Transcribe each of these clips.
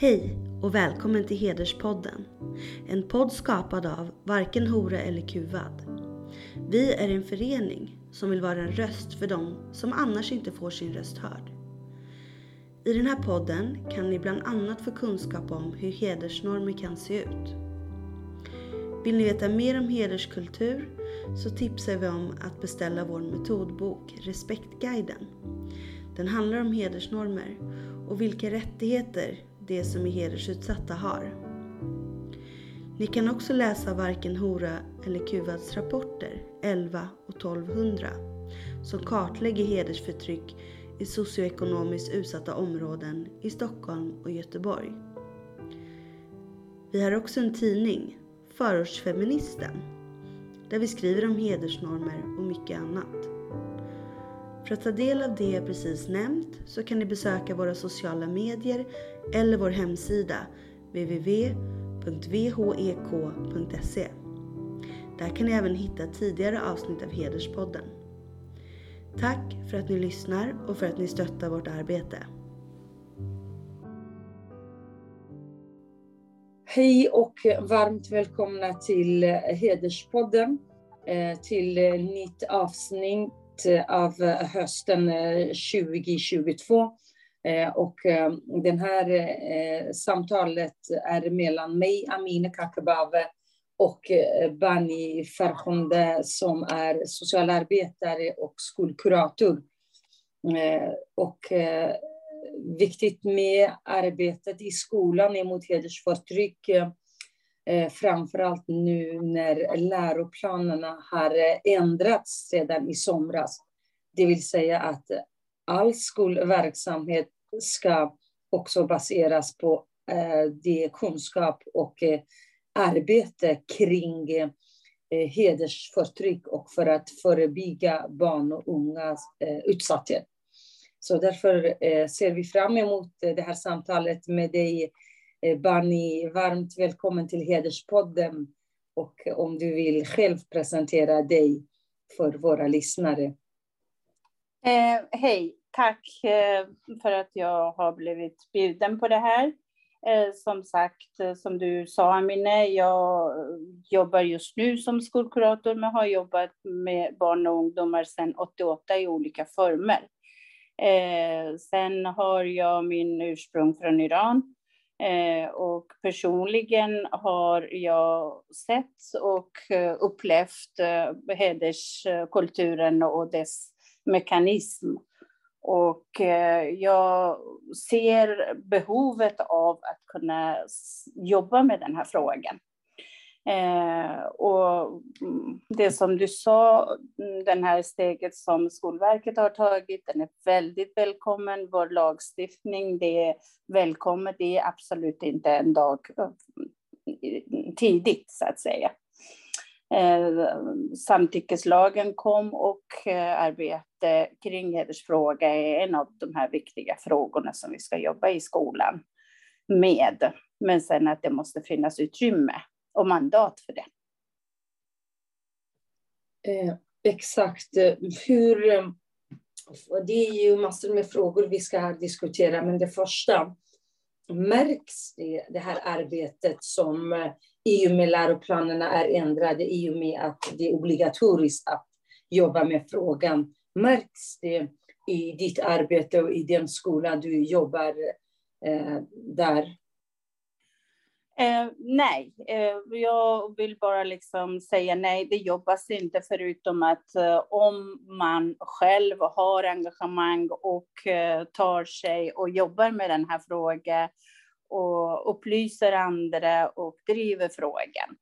Hej och välkommen till Hederspodden. En podd skapad av Varken Hora eller Kuvad. Vi är en förening som vill vara en röst för dem som annars inte får sin röst hörd. I den här podden kan ni bland annat få kunskap om hur hedersnormer kan se ut. Vill ni veta mer om hederskultur så tipsar vi om att beställa vår metodbok Respektguiden. Den handlar om hedersnormer och vilka rättigheter det som är hedersutsatta har. Ni kan också läsa Varken Hora eller Kuvads rapporter 11 och 1200 som kartlägger hedersförtryck i socioekonomiskt utsatta områden i Stockholm och Göteborg. Vi har också en tidning, Förortsfeministen, där vi skriver om hedersnormer och mycket annat. För att ta del av det jag precis nämnt så kan ni besöka våra sociala medier eller vår hemsida www.vhek.se. E. Där kan ni även hitta tidigare avsnitt av Hederspodden. Tack för att ni lyssnar och för att ni stöttar vårt arbete. Hej och varmt välkomna till Hederspodden, eh, till eh, nytt avsnitt Eh, av eh, hösten eh, 2022. Och det här samtalet är mellan mig, Amine Kakabave, och Bani Farhonde som är socialarbetare och skolkurator. Och viktigt med arbetet i skolan emot hedersförtryck, Eh, framförallt nu när läroplanerna har eh, ändrats sedan i somras. Det vill säga att all skolverksamhet ska också baseras på eh, det kunskap och arbete kring hedersförtryck och för att förebygga barn och ungas utsatthet. Så därför ser vi fram emot det här samtalet med dig, Eh, Bani. Varmt välkommen till Hederspodden. Och om du vill själv presentera dig för våra lyssnare. Eh, Hej, tack eh, för att jag har blivit bjuden på det här. Eh, som sagt, eh, som du sa Amine, jag jobbar just nu som skolkurator men har jobbat med barn och ungdomar sedan 88 i olika former. Eh, sen har jag min ursprung från Iran Eh, och personligen har jag sett och eh, upplevt eh, hederskulturen och dess mekanism och jag ser behovet av att kunna jobba med den här frågan. Eh, och mm, det som du sa, mm, den här steget som Skolverket har tagit, den är väldigt välkommen. Vår lagstiftning, det är välkommet. Det är absolut inte en dag eh, mm, tidigt, så att säga. Eh, samtyckeslagen kom och eh, arbete kring hedersfråga är en av de här viktiga frågorna som vi ska jobba i skolan med. Men sen att det måste finnas utrymme och mandat för det. Eh, exakt. Eh, hur, eh, det är ju massor med frågor vi ska diskutera, men det första, märks det, det här arbetet som eh, i och med läroplanerna är ändrade, i och med att det är obligatoriskt att jobba med frågan. Märks det i ditt arbete och i den skola du jobbar eh, där? Eh, nej, eh, jag vill bara liksom säga nej, det jobbas inte förutom att eh, om man själv har engagemang och eh, tar sig och jobbar med den här frågan och upplyser andra och driver frågan.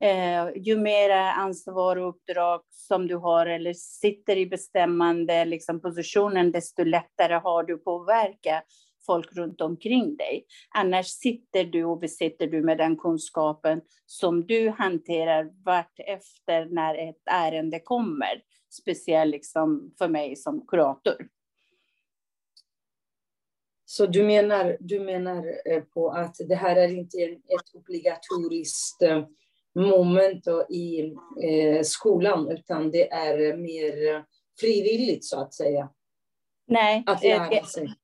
Eh, ju mer ansvar och uppdrag som du har eller sitter i bestämmande liksom, positionen, desto lättare har du påverka folk runt omkring dig. Annars sitter du och besitter du med den kunskapen som du hanterar vart efter när ett ärende kommer. Speciellt liksom för mig som kurator. Så du menar, du menar eh, på att det här är inte ett obligatoriskt eh, moment i eh, skolan, utan det är mer frivilligt så att säga? Nej, att lära sig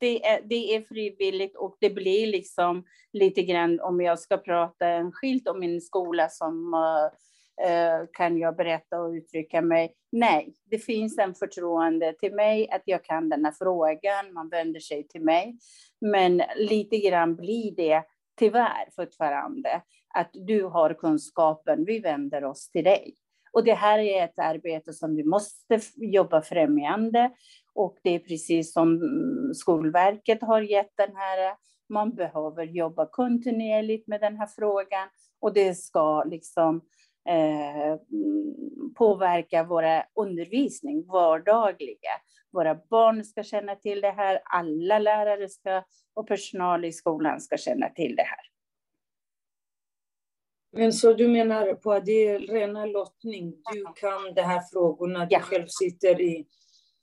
det, är, det är frivilligt och det blir liksom lite grann om jag ska prata enskilt om min skola som uh, kan jag berätta och uttrycka mig. Nej, det finns en förtroende till mig att jag kan den här frågan. Man vänder sig till mig. Men lite grann blir det tyvärr fortfarande att du har kunskapen. Vi vänder oss till dig. Och det här är ett arbete som vi måste jobba främjande. Och det är precis som mm, Skolverket har gett den här, man behöver jobba kontinuerligt med den här frågan. Och det ska liksom eh, mm, påverka våra undervisning vardagliga. Våra barn ska känna till det här, alla lärare ska, och personal i skolan ska känna till det här. Men så du menar på att det är rena lottning? Du kan de här frågorna, du själv sitter i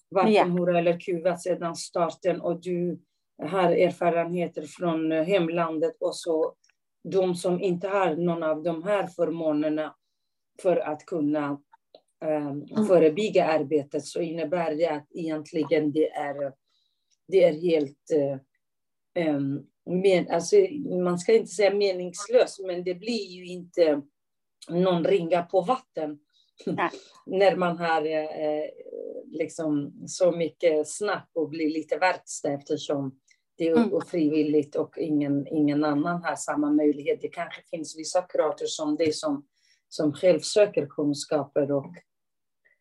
varken hora eller kuva sedan starten och du har erfarenheter från hemlandet och så de som inte har någon av de här förmånerna för att kunna um, förebygga arbetet så innebär det att egentligen det är, det är helt um, men, alltså, man ska inte säga meningslöst, men det blir ju inte någon ringa på vatten när man har eh, liksom så mycket snack och blir lite verkstad eftersom det är mm. ofrivilligt och ingen, ingen annan har samma möjlighet. Det kanske finns vissa kurator som det som, som själv söker kunskaper och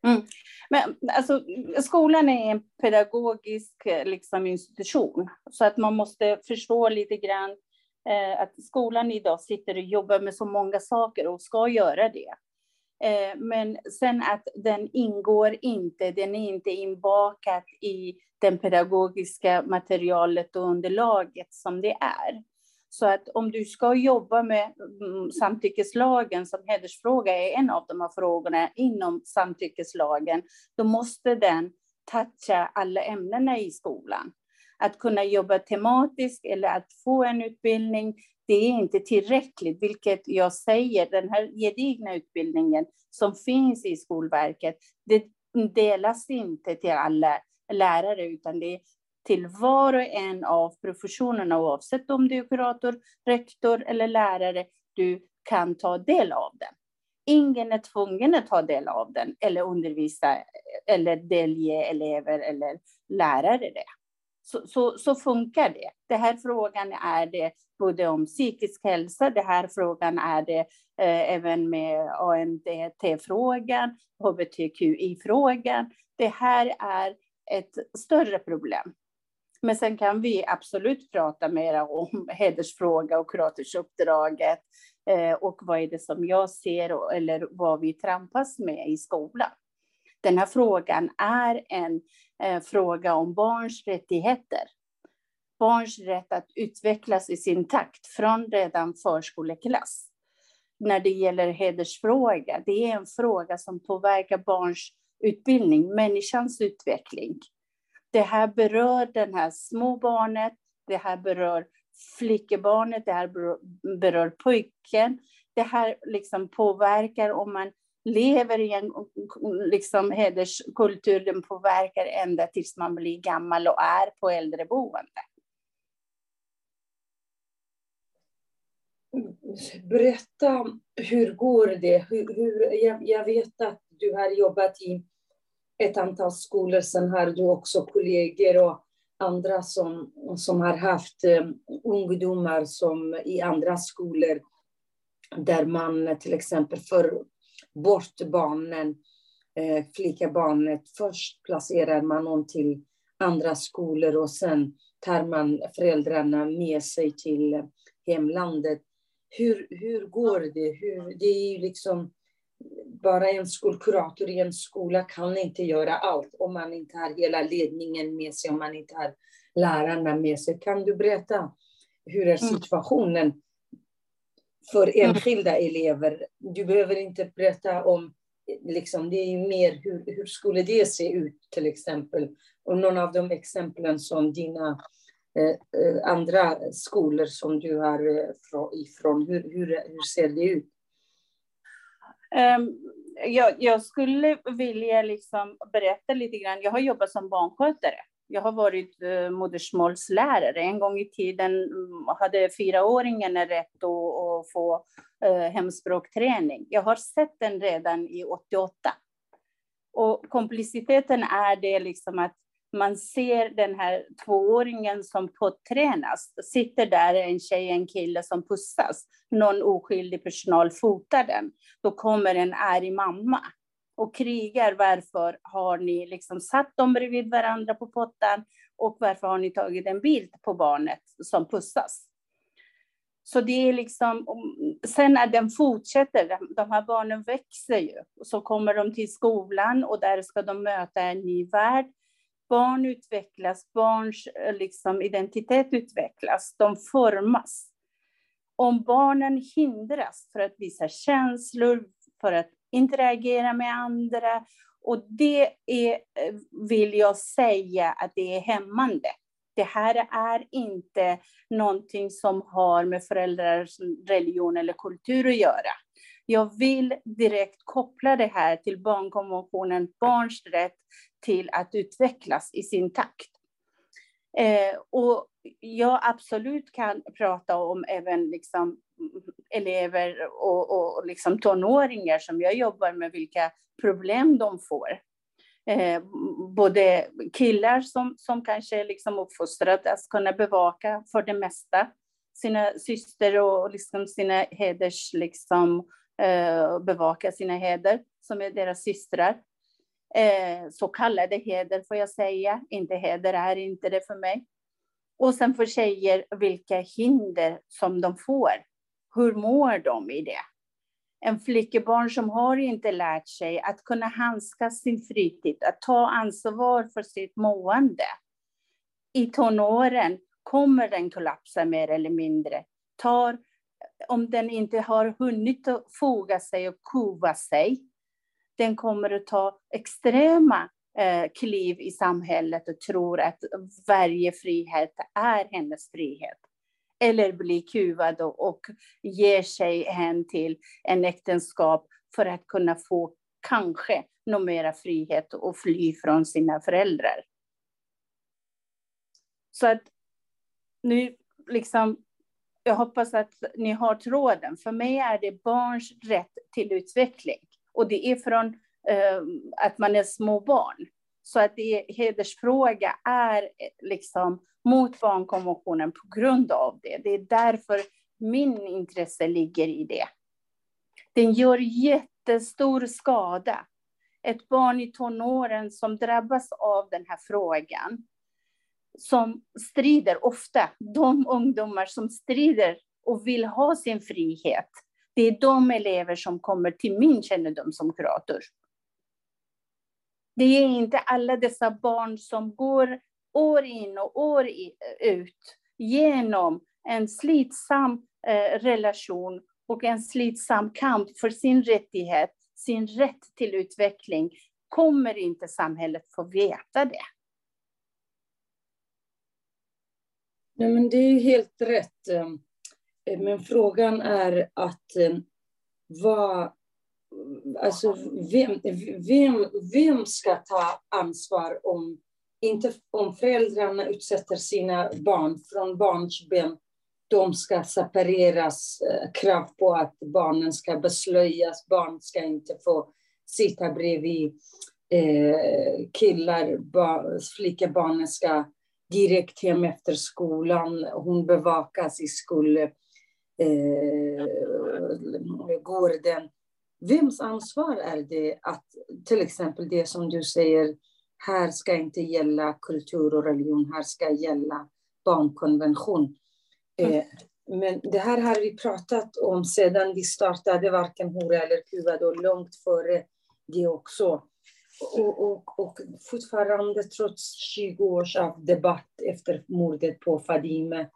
Mm. Men alltså, skolan är en pedagogisk eh, liksom, institution, så att man måste förstå lite grann eh, att skolan idag sitter och jobbar med så många saker och ska göra det. Eh, men sen att den ingår inte, den är inte inbakad i det pedagogiska materialet och underlaget som det är. Så att om du ska jobba med mm, samtyckeslagen, som hedersfråga är en av de här frågorna inom samtyckeslagen, då måste den toucha alla ämnena i skolan. Att kunna jobba tematiskt eller att få en utbildning, det är inte tillräckligt, vilket jag säger, den här gedigna utbildningen som finns i Skolverket, det delas inte till alla lärare, utan det till var och en av professionerna, oavsett om du är kurator, rektor eller lärare, du kan ta del av den. Ingen är tvungen att ta del av den eller undervisa eller delge elever eller lärare det. Så, så, så funkar det. Den här frågan är det både om psykisk hälsa, den här frågan är det eh, även med ANDT-frågan, hbtqi-frågan. Det här är ett större problem. Men sen kan vi absolut prata mer om hedersfråga och kuratorsuppdraget eh, och vad är det som jag ser eller vad vi trampas med i skolan. Den här frågan är en eh, fråga om barns rättigheter. Barns rätt att utvecklas i sin takt från redan förskoleklass. När det gäller hedersfråga, det är en fråga som påverkar barns utbildning, människans utveckling. Det här berör den här små barnet, det här berör flickebarnet, det här berör pojken. Det här liksom påverkar om man lever i en liksom, hederskultur, den påverkar ända tills man blir gammal och är på äldreboende. Berätta, hur går det? Hur, hur, jag, jag vet att du har jobbat i ett antal skolor. Sen har du också kollegor och andra som, som har haft eh, ungdomar som i andra skolor där man till exempel för bort barnen, eh, flickabarnet. Först placerar man dem till andra skolor och sen tar man föräldrarna med sig till hemlandet. Hur, hur går det? Hur, det är ju liksom bara en skolkurator i en skola kan inte göra allt om man inte har hela ledningen med sig, om man inte har lärarna med sig. Kan du berätta hur är mm. situationen för mm. enskilda elever? Du behöver inte berätta om, liksom, det är mer hur, hur skulle det se ut till exempel? Och någon av de exemplen som dina eh, eh andra skolor som du har eh, ifrån, hur, hur, hur ser det ut? Um, jag, jag, skulle vilja liksom berätta lite grann. Jag har jobbat som barnskötare Jag har varit eh, modersmålslärare. En gång i tiden mm, hade fyraåringen rätt att, få eh, hemspråkträning. Jag har sett den redan i 88. Och kompliciteten är det liksom att man ser den här tvååringen som påtränas. Sitter där en tjej, en kille som pussas. Någon oskyldig personal fotar den. Då kommer en arg mamma och krigar. Varför har ni liksom satt dem bredvid varandra på pottan? Och varför har ni tagit en bild på barnet som pussas? Så det är liksom, sen när den fortsätter, de här barnen växer ju. Så kommer de till skolan och där ska de möta en ny värld. Barn utvecklas, barns eh, liksom, identitet utvecklas, de formas. Om barnen hindras för att visa känslor, för att interagera med andra, och det är, eh, vill jag säga att det är hämmande. Det här är inte någonting som har med föräldrars religion eller kultur att göra. Jag vill direkt koppla det här till barnkonventionen, barns rätt till att utvecklas i sin takt. Eh, och jag absolut kan prata om även liksom elever och, och liksom tonåringar som jag jobbar med, vilka problem de får. Eh, både killar som, som kanske är liksom uppfostrade att kunna bevaka för det mesta sina syster och liksom sina heders, liksom, eh, bevaka sina heder som är deras systrar. Eh, så kallade heder får jag säga, inte heder är inte det för mig. Och sen för tjejer vilka hinder som de får. Hur mår de i det? En flickebarn som har inte lärt sig att kunna handskas sin fritid, att ta ansvar för sitt mående. I tonåren kommer den kollapsa mer eller mindre. Tar, om den inte har hunnit att foga sig och kuva sig, den kommer att ta extrema eh, kliv i samhället och tror att varje frihet är hennes frihet. Eller blir kuvad och, och ger sig hän till en äktenskap för att kunna få kanske någon mera frihet och fly från sina föräldrar. Så att nu liksom, jag hoppas att ni har tråden. För mig är det barns rätt till utveckling. Och det är från eh, att man är små barn. Så att det hedersfråga är eh, liksom mot barnkonventionen på grund av det. Det är därför min intresse ligger i det. Den gör jättestor skada. Ett barn i tonåren som drabbas av den här frågan, som strider ofta, de ungdomar som strider och vill ha sin frihet, det är de elever som kommer till min kännedom som kurator. Det är inte alla dessa barn som går år in och år ut genom en slitsam eh, relation och en slitsam kamp för sin rättighet, sin rätt till utveckling, kommer inte samhället få veta det. Nej, men det är helt rätt. Eh, Eh, men frågan är att eh, vad, alltså vem, vem, vem ska ta ansvar om, inte om föräldrarna utsätter sina barn från barnsben, de ska separeras, eh, krav på att barnen ska beslöjas, barn ska inte få sitta bredvid eh, killar, flickebarnen ska direkt hem efter skolan. Hon bevakas i skolan. Eh, Vems ansvar är det att till exempel det som du säger, här ska inte gälla kultur och religion, här ska gälla barnkonvention. Mm. Eh, men det här har vi pratat om sedan vi startade Varken hora eller kuvad och långt före det också. Och, och, och fortfarande, trots 20 års av debatt efter mordet på Fadime,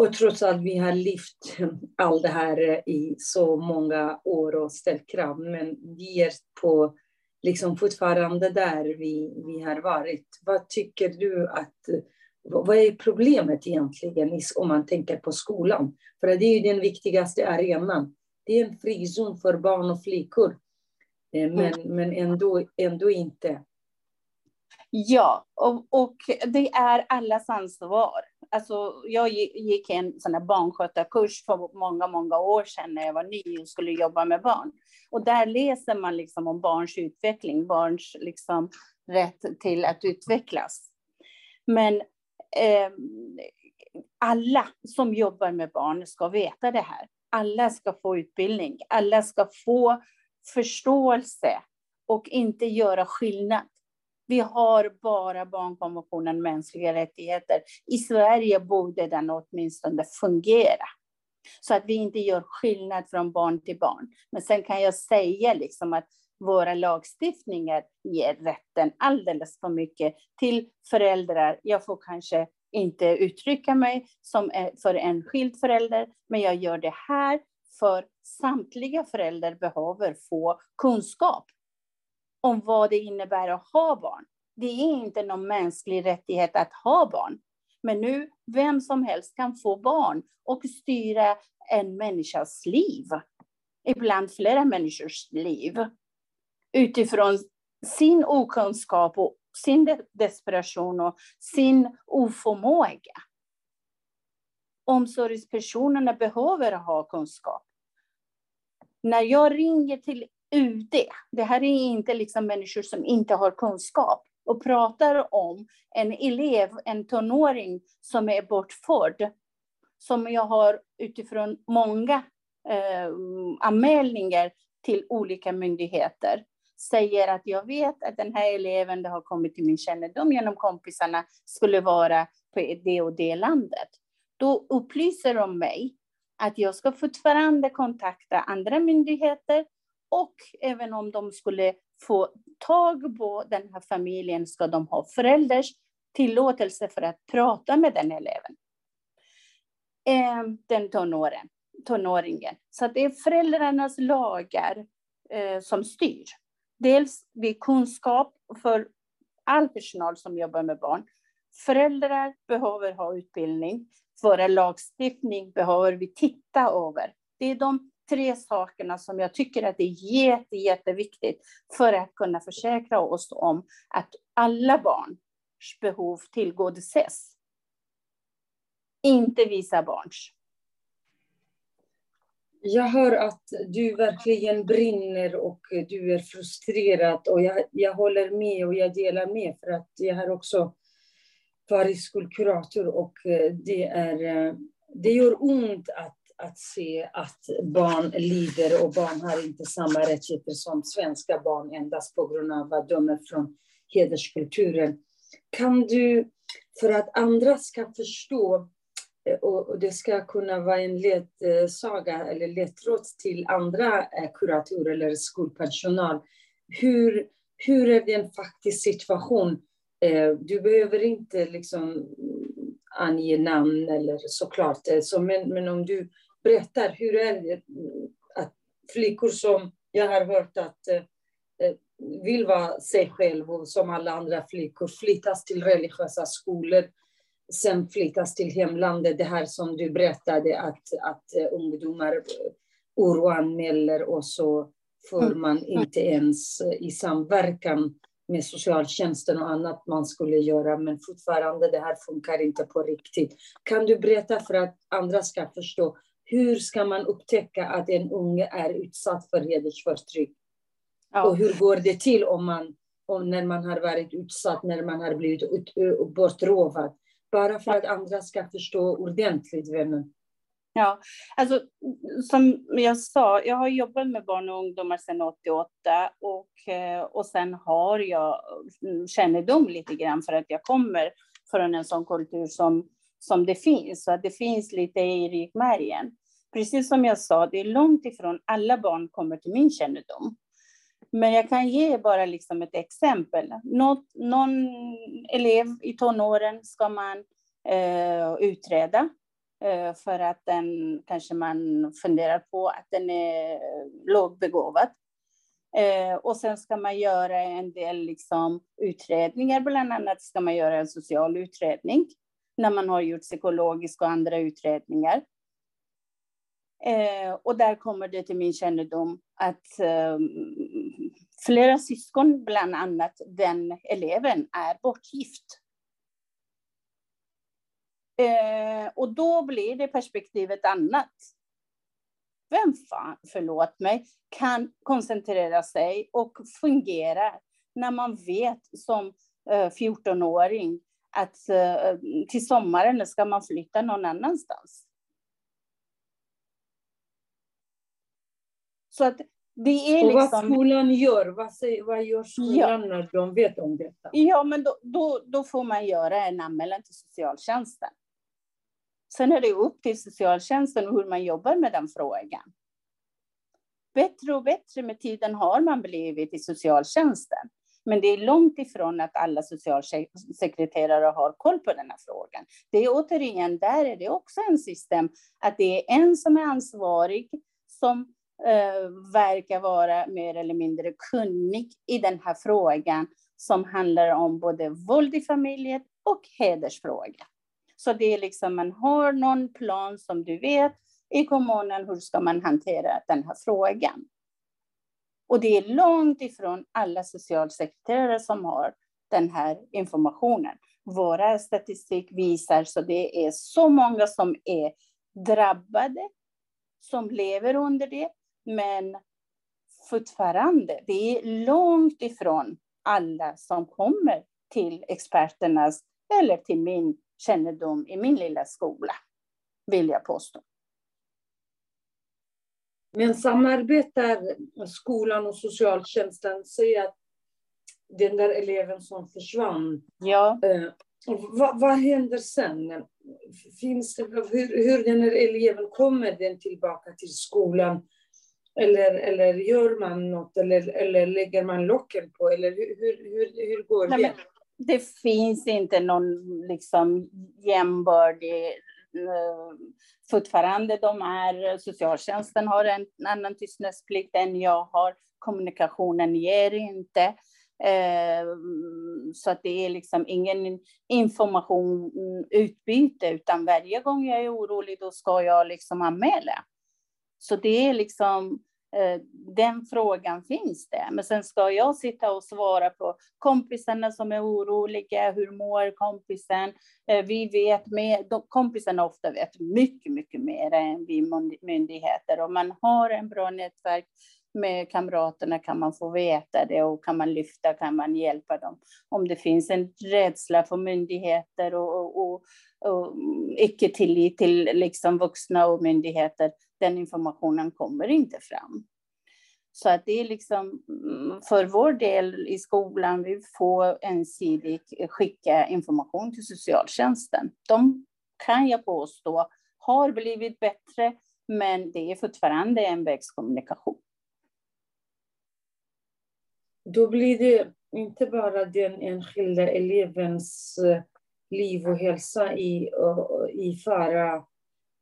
och trots att vi har lyft allt det här i så många år och ställt krav, men vi är på liksom fortfarande där vi, vi har varit. Vad tycker du att, vad är problemet egentligen om man tänker på skolan? För det är ju den viktigaste arenan. Det är en frizon för barn och flickor. Eh, men, mm. men ändå, ändå inte. Ja, och, och, det är allas ansvar. Alltså, jag gick en sån här barnskötarkurs för många, många år sedan när jag var ny och skulle jobba med barn. Och där läser man liksom om barns utveckling, barns liksom rätt till att utvecklas. Men eh, alla som jobbar med barn ska veta det här. Alla ska få utbildning, alla ska få förståelse och inte göra skillnad. Vi har bara barnkonventionen mänskliga rättigheter. I Sverige borde den åtminstone fungera. Så att vi inte gör skillnad från barn till barn. Men sen kan jag säga liksom att våra lagstiftningar ger rätten alldeles för mycket till föräldrar. Jag får kanske inte uttrycka mig som för en skild förälder, men jag gör det här för samtliga föräldrar behöver få kunskap om vad det innebär att ha barn. Det är inte någon mänsklig rättighet att ha barn. Men nu, vem som helst kan få barn och styra en människas liv. Ibland flera människors liv. Utifrån sin okunskap och sin desperation och sin oförmåga. Omsorgspersonerna behöver ha kunskap. När jag ringer till UD, det här är inte liksom människor som inte har kunskap, och pratar om en elev, en tonåring som är bortförd, som jag har utifrån många eh, anmälningar till olika myndigheter, säger att jag vet att den här eleven, det har kommit till min kännedom genom kompisarna, skulle vara på det och det landet. Då upplyser de mig att jag ska fortfarande kontakta andra myndigheter och även om de skulle få tag på den här familjen ska de ha förälders tillåtelse för att prata med den eleven. Ehm, den tonåren, tonåringen. Så det är föräldrarnas lagar eh, som styr. Dels det kunskap för all personal som jobbar med barn. Föräldrar behöver ha utbildning. Våra lagstiftning behöver vi titta över. Det är de tre sakerna som jag tycker att det är jätte, jätteviktigt för att kunna försäkra oss om att alla barns behov tillgodoses. Inte vissa barns. Jag hör att du verkligen brinner och du är frustrerad och jag, jag håller med och jag delar med för att jag har också varit skolkurator och eh, det, är, eh, det gör ont att att se att barn lider och barn har inte samma rättigheter som svenska barn endast på grund av att de är från hederskulturen. Kan du, för att andra ska förstå eh, och det ska kunna vara en ledsaga eh, eller ledtråd till andra eh, kuratorer eller skolpersonal. Hur, hur är den faktiska faktisk situation? Du behöver inte liksom ange namn eller såklart, så, men, men om du berättar hur är det att flickor som jag har hört att eh, eh, vill vara sig själv och som alla andra flickor flyttas till religiösa skolor, sen flyttas till hemlandet. Det här som du berättade att, att eh, ungdomar oroanmäler och så får mm. man inte ens i samverkan med socialtjänsten och annat man skulle göra, men fortfarande det här funkar inte på riktigt. Kan du berätta för att andra ska förstå hur ska man upptäcka att en unge är utsatt för hedersförtryck? Ja. Och hur går det till om man, om när man har varit utsatt, när man har blivit ut, bortrovad? Bara för att andra ska förstå ordentligt, vännen. Ja, alltså som jag sa, jag har jobbat med barn och ungdomar sedan 88 och, eh, och sen har jag kännedom lite grann för att jag kommer från en sån kultur som, som det finns, så att det finns lite i ryggmärgen precis som jag sa, det är långt ifrån alla barn kommer till min kännedom. Men jag kan ge bara liksom ett exempel. Något, någon elev i tonåren ska man eh, utreda eh, för att den kanske man funderar på att den är lågbegåvad. Eh, och sen ska man göra en del liksom, utredningar, bland annat ska man göra en social utredning när man har gjort psykologiska och andra utredningar. Eh, och där kommer det till min kännedom att eh, flera syskon, bland annat den eleven, är bortgift. Eh, och då blir det perspektivet annat. Vem fan, förlåt mig, kan koncentrera sig och fungera när man vet som eh, 14-åring att eh, till sommaren ska man flytta någon annanstans. Så att det är och liksom... vad skolan gör, vad, säger, vad gör skolan ja. när de vet om detta? Ja, men då, då, då får man göra en anmälan till socialtjänsten. Sen är det upp till socialtjänsten hur man jobbar med den frågan. Bättre och bättre med tiden har man blivit i socialtjänsten. Men det är långt ifrån att alla socialsekreterare har koll på den här frågan. Det är återigen, där är det också en system att det är en som är ansvarig som eh, verkar vara mer eller mindre kunnig i den här frågan som handlar om både våld i familjen och hedersfrågan. Så det är liksom, man har någon plan som du vet i kommunen, hur ska man hantera den här frågan? Och det är långt ifrån alla socialsekreterare som har den här informationen. Våra statistik visar så det är så många som är drabbade, som lever under det, men fortfarande, det är långt ifrån alla som kommer till experternas eller till min kännedom i min lilla skola, vill jag påstå. Men samarbetar skolan och socialtjänsten, säg att den där eleven som försvann, ja. eh, vad, vad, händer sen? Finns det, hur, hur den här eleven, kommer den tillbaka till skolan? Eller, eller gör man något, eller, eller lägger man locken på? Eller hur, hur, hur går Nej, det? det finns inte någon liksom jämbördig eh, fortfarande de är, socialtjänsten har en annan tystnadsplikt än jag har, kommunikationen ger inte. Eh, så att det är liksom ingen information utbyte, utan varje gång jag är orolig då ska jag liksom anmäla. Så det är liksom Eh, den frågan finns det. Men sen ska jag sitta och svara på kompisarna som är oroliga. Hur mår kompisen? Eh, vi vet mer. Kompisarna ofta vet mycket, mycket mer än vi myndigheter. Om man har en bra nätverk med kamraterna kan man få veta det och kan man lyfta, kan man hjälpa dem. Om det finns en rädsla för myndigheter och, och, och, och icke tillit till liksom vuxna och myndigheter, den informationen kommer inte fram. Så att det är liksom mm, för vår del i skolan, vi får ensidigt skicka information till socialtjänsten. De kan jag påstå har blivit bättre, men det är fortfarande en vägskommunikation. Då blir det inte bara den enskilda elevens eh, liv och hälsa i, i fara,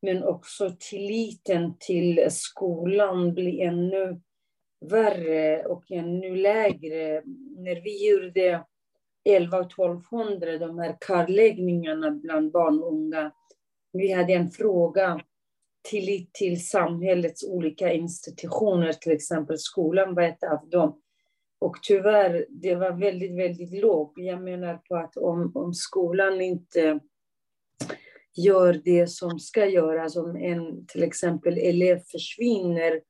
men också tilliten till skolan blir ännu värre och ännu lägre. När vi gjorde 11 och 1200, de här kartläggningarna bland barn och unga, vi hade en fråga tillit till samhällets olika institutioner, till exempel skolan var ett av dem. Och tyvärr, det var väldigt, väldigt lågt. Jag menar på att om, om skolan inte gör det som ska göras, om en till exempel elev försvinner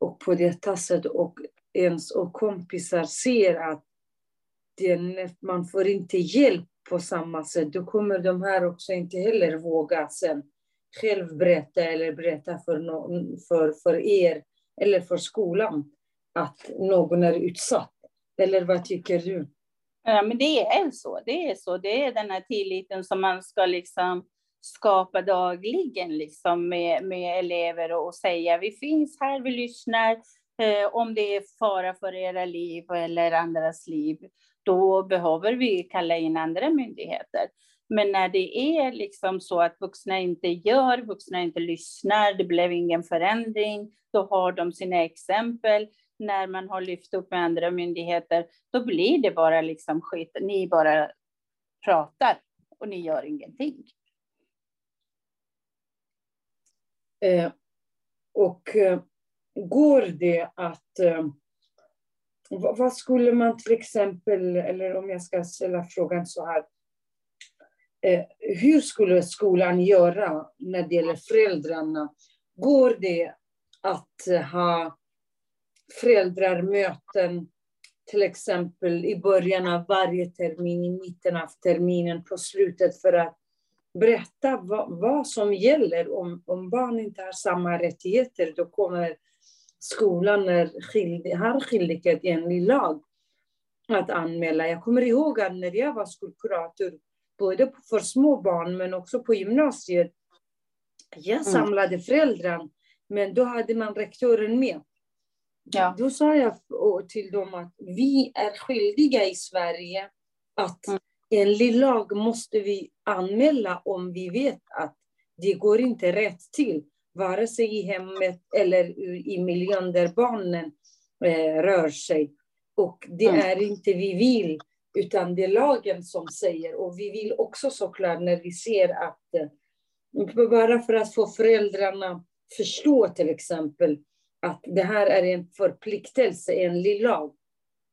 och på detta sätt och ens och kompisar ser att den, man får inte hjälp på samma sätt, då kommer de här också inte heller våga sen själv berätta eller berätta för, någon, för, för er eller för skolan att någon är utsatt. Eller vad tycker du? Ja, men det är så. Det är så. Det är den här tilliten som man ska liksom skapa dagligen liksom med, med elever och, och säga vi finns här, vi lyssnar. Eh, om det är fara för era liv eller andras liv, då behöver vi kalla in andra myndigheter. Men när det är liksom så att vuxna inte gör, vuxna inte lyssnar, det blev ingen förändring, då har de sina exempel. När man har lyft upp med andra myndigheter, då blir det bara liksom skit. Ni bara pratar och ni gör ingenting. Eh, och eh, går det att, eh, vad skulle man till exempel, eller om jag ska ställa frågan så här. Eh, hur skulle skolan göra när det gäller föräldrarna? Går det att ha föräldrarmöten till exempel i början av varje termin, i mitten av terminen, på slutet för att berätta vad, vad som gäller. Om, om barn inte har samma rättigheter, då kommer skolan är skyldig, har skyldighet enligt lag att anmäla. Jag kommer ihåg att när jag var skolkurator, både för små barn men också på gymnasiet, jag mm. samlade föräldrar, men då hade man rektoren med. Ja. Då sa jag till dem att vi är skyldiga i Sverige att mm. Enligt lag måste vi anmäla om vi vet att det går inte rätt till, vare sig i hemmet eller i miljön där barnen eh, rör sig. Och det mm. är inte vi vill, utan det är lagen som säger. Och vi vill också såklart när vi ser att, eh, bara för att få föräldrarna förstå till exempel, att det här är en förpliktelse enligt lag.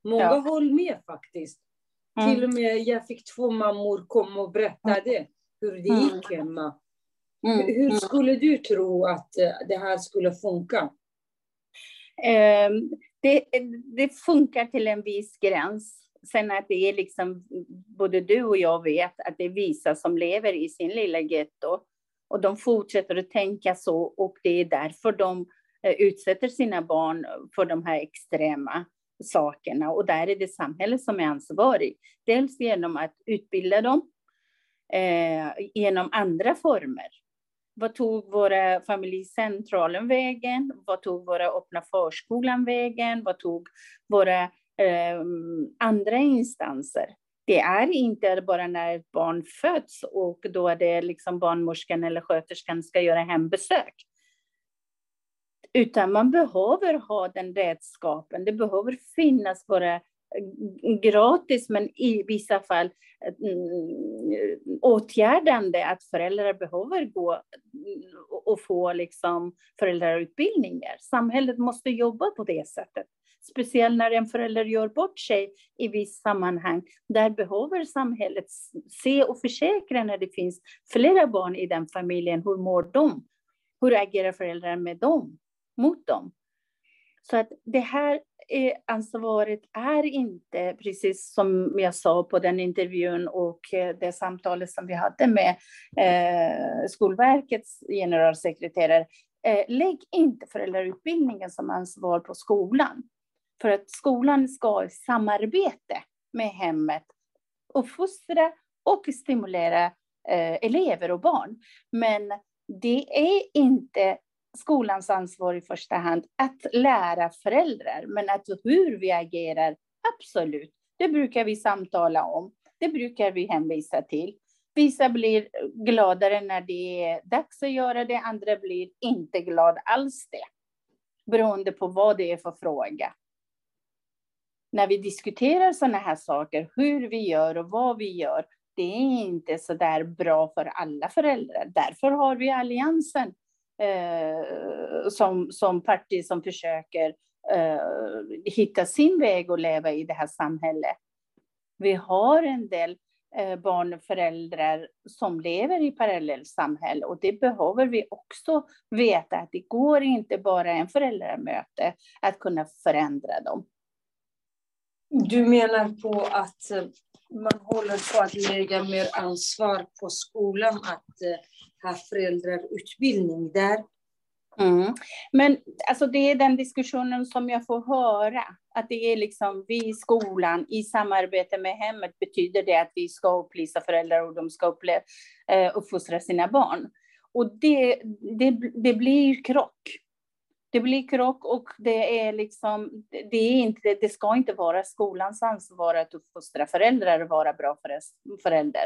Många ja. håller med faktiskt. Mm. Till och med jag fick två mammor komma och berättade hur det mm. gick hemma. Mm. Hur mm. skulle du tro att eh, det här skulle funka? Um, det, det, funkar till en viss gräns. Sen att det är liksom, både du och jag vet att det är vissa som lever i sin lilla getto. Och de fortsätter att tänka så och det är därför de Eh, utsätter sina barn för de här extrema sakerna. Och där är det samhället som är ansvarig. Dels genom att utbilda dem, eh, genom andra former. Vad tog våra familjecentralen vägen? Vad tog våra öppna förskolan vägen? Vad tog våra eh, andra instanser? Det är inte bara när ett barn föds och då är det liksom barnmorskan eller sköterskan ska göra hembesök. Utan man behöver ha den redskapen. Det behöver finnas bara eh, gratis, men i vissa fall eh, mm, åtgärdande att föräldrar behöver gå mm, och få liksom föräldrautbildningar. Samhället måste jobba på det sättet. Speciellt när en förälder gör bort sig i viss sammanhang. Där behöver samhället se och försäkra när det finns flera barn i den familjen. Hur mår de? Hur agerar föräldrar med dem? Mot dem. Så att det här ansvaret är inte, precis som jag sa på den intervjun och eh, det samtalet som vi hade med eh, Skolverkets generalsekreterare, eh, lägg inte föräldrautbildningen som ansvar på skolan. För att skolan ska i samarbete med hemmet uppfostra och stimulera elever och barn. Men det är inte skolans ansvar i första hand att lära föräldrar, men att hur vi agerar, absolut, det brukar vi samtala om. Det brukar vi hänvisa till. Vissa blir gladare när det är dags att göra det, andra blir inte glada alls det. Beroende på vad det är för fråga. När vi diskuterar sådana här saker, hur vi gör och vad vi gör, det är inte så där bra för alla föräldrar. Därför har vi Alliansen eh, som, som parti som försöker eh, hitta sin väg att leva i det här samhället. Vi har en del eh, barn och föräldrar som lever i parallellsamhälle och det behöver vi också veta att det går inte bara en föräldramöte att kunna förändra dem. Du menar på att eh, man håller på att lägga mer ansvar på skolan att eh, ha föräldrarutbildning där. Mm. Men alltså, det är den diskussionen som jag får höra. Att det är liksom vi i skolan i samarbete med hemmet betyder det att vi ska upplysa föräldrar och de ska upple- eh, uppfostra sina barn. Och det, det, det blir krock. Det blir krock och det är liksom, det, är inte, det ska inte vara skolans ansvar att uppfostra föräldrar och vara bra förälder.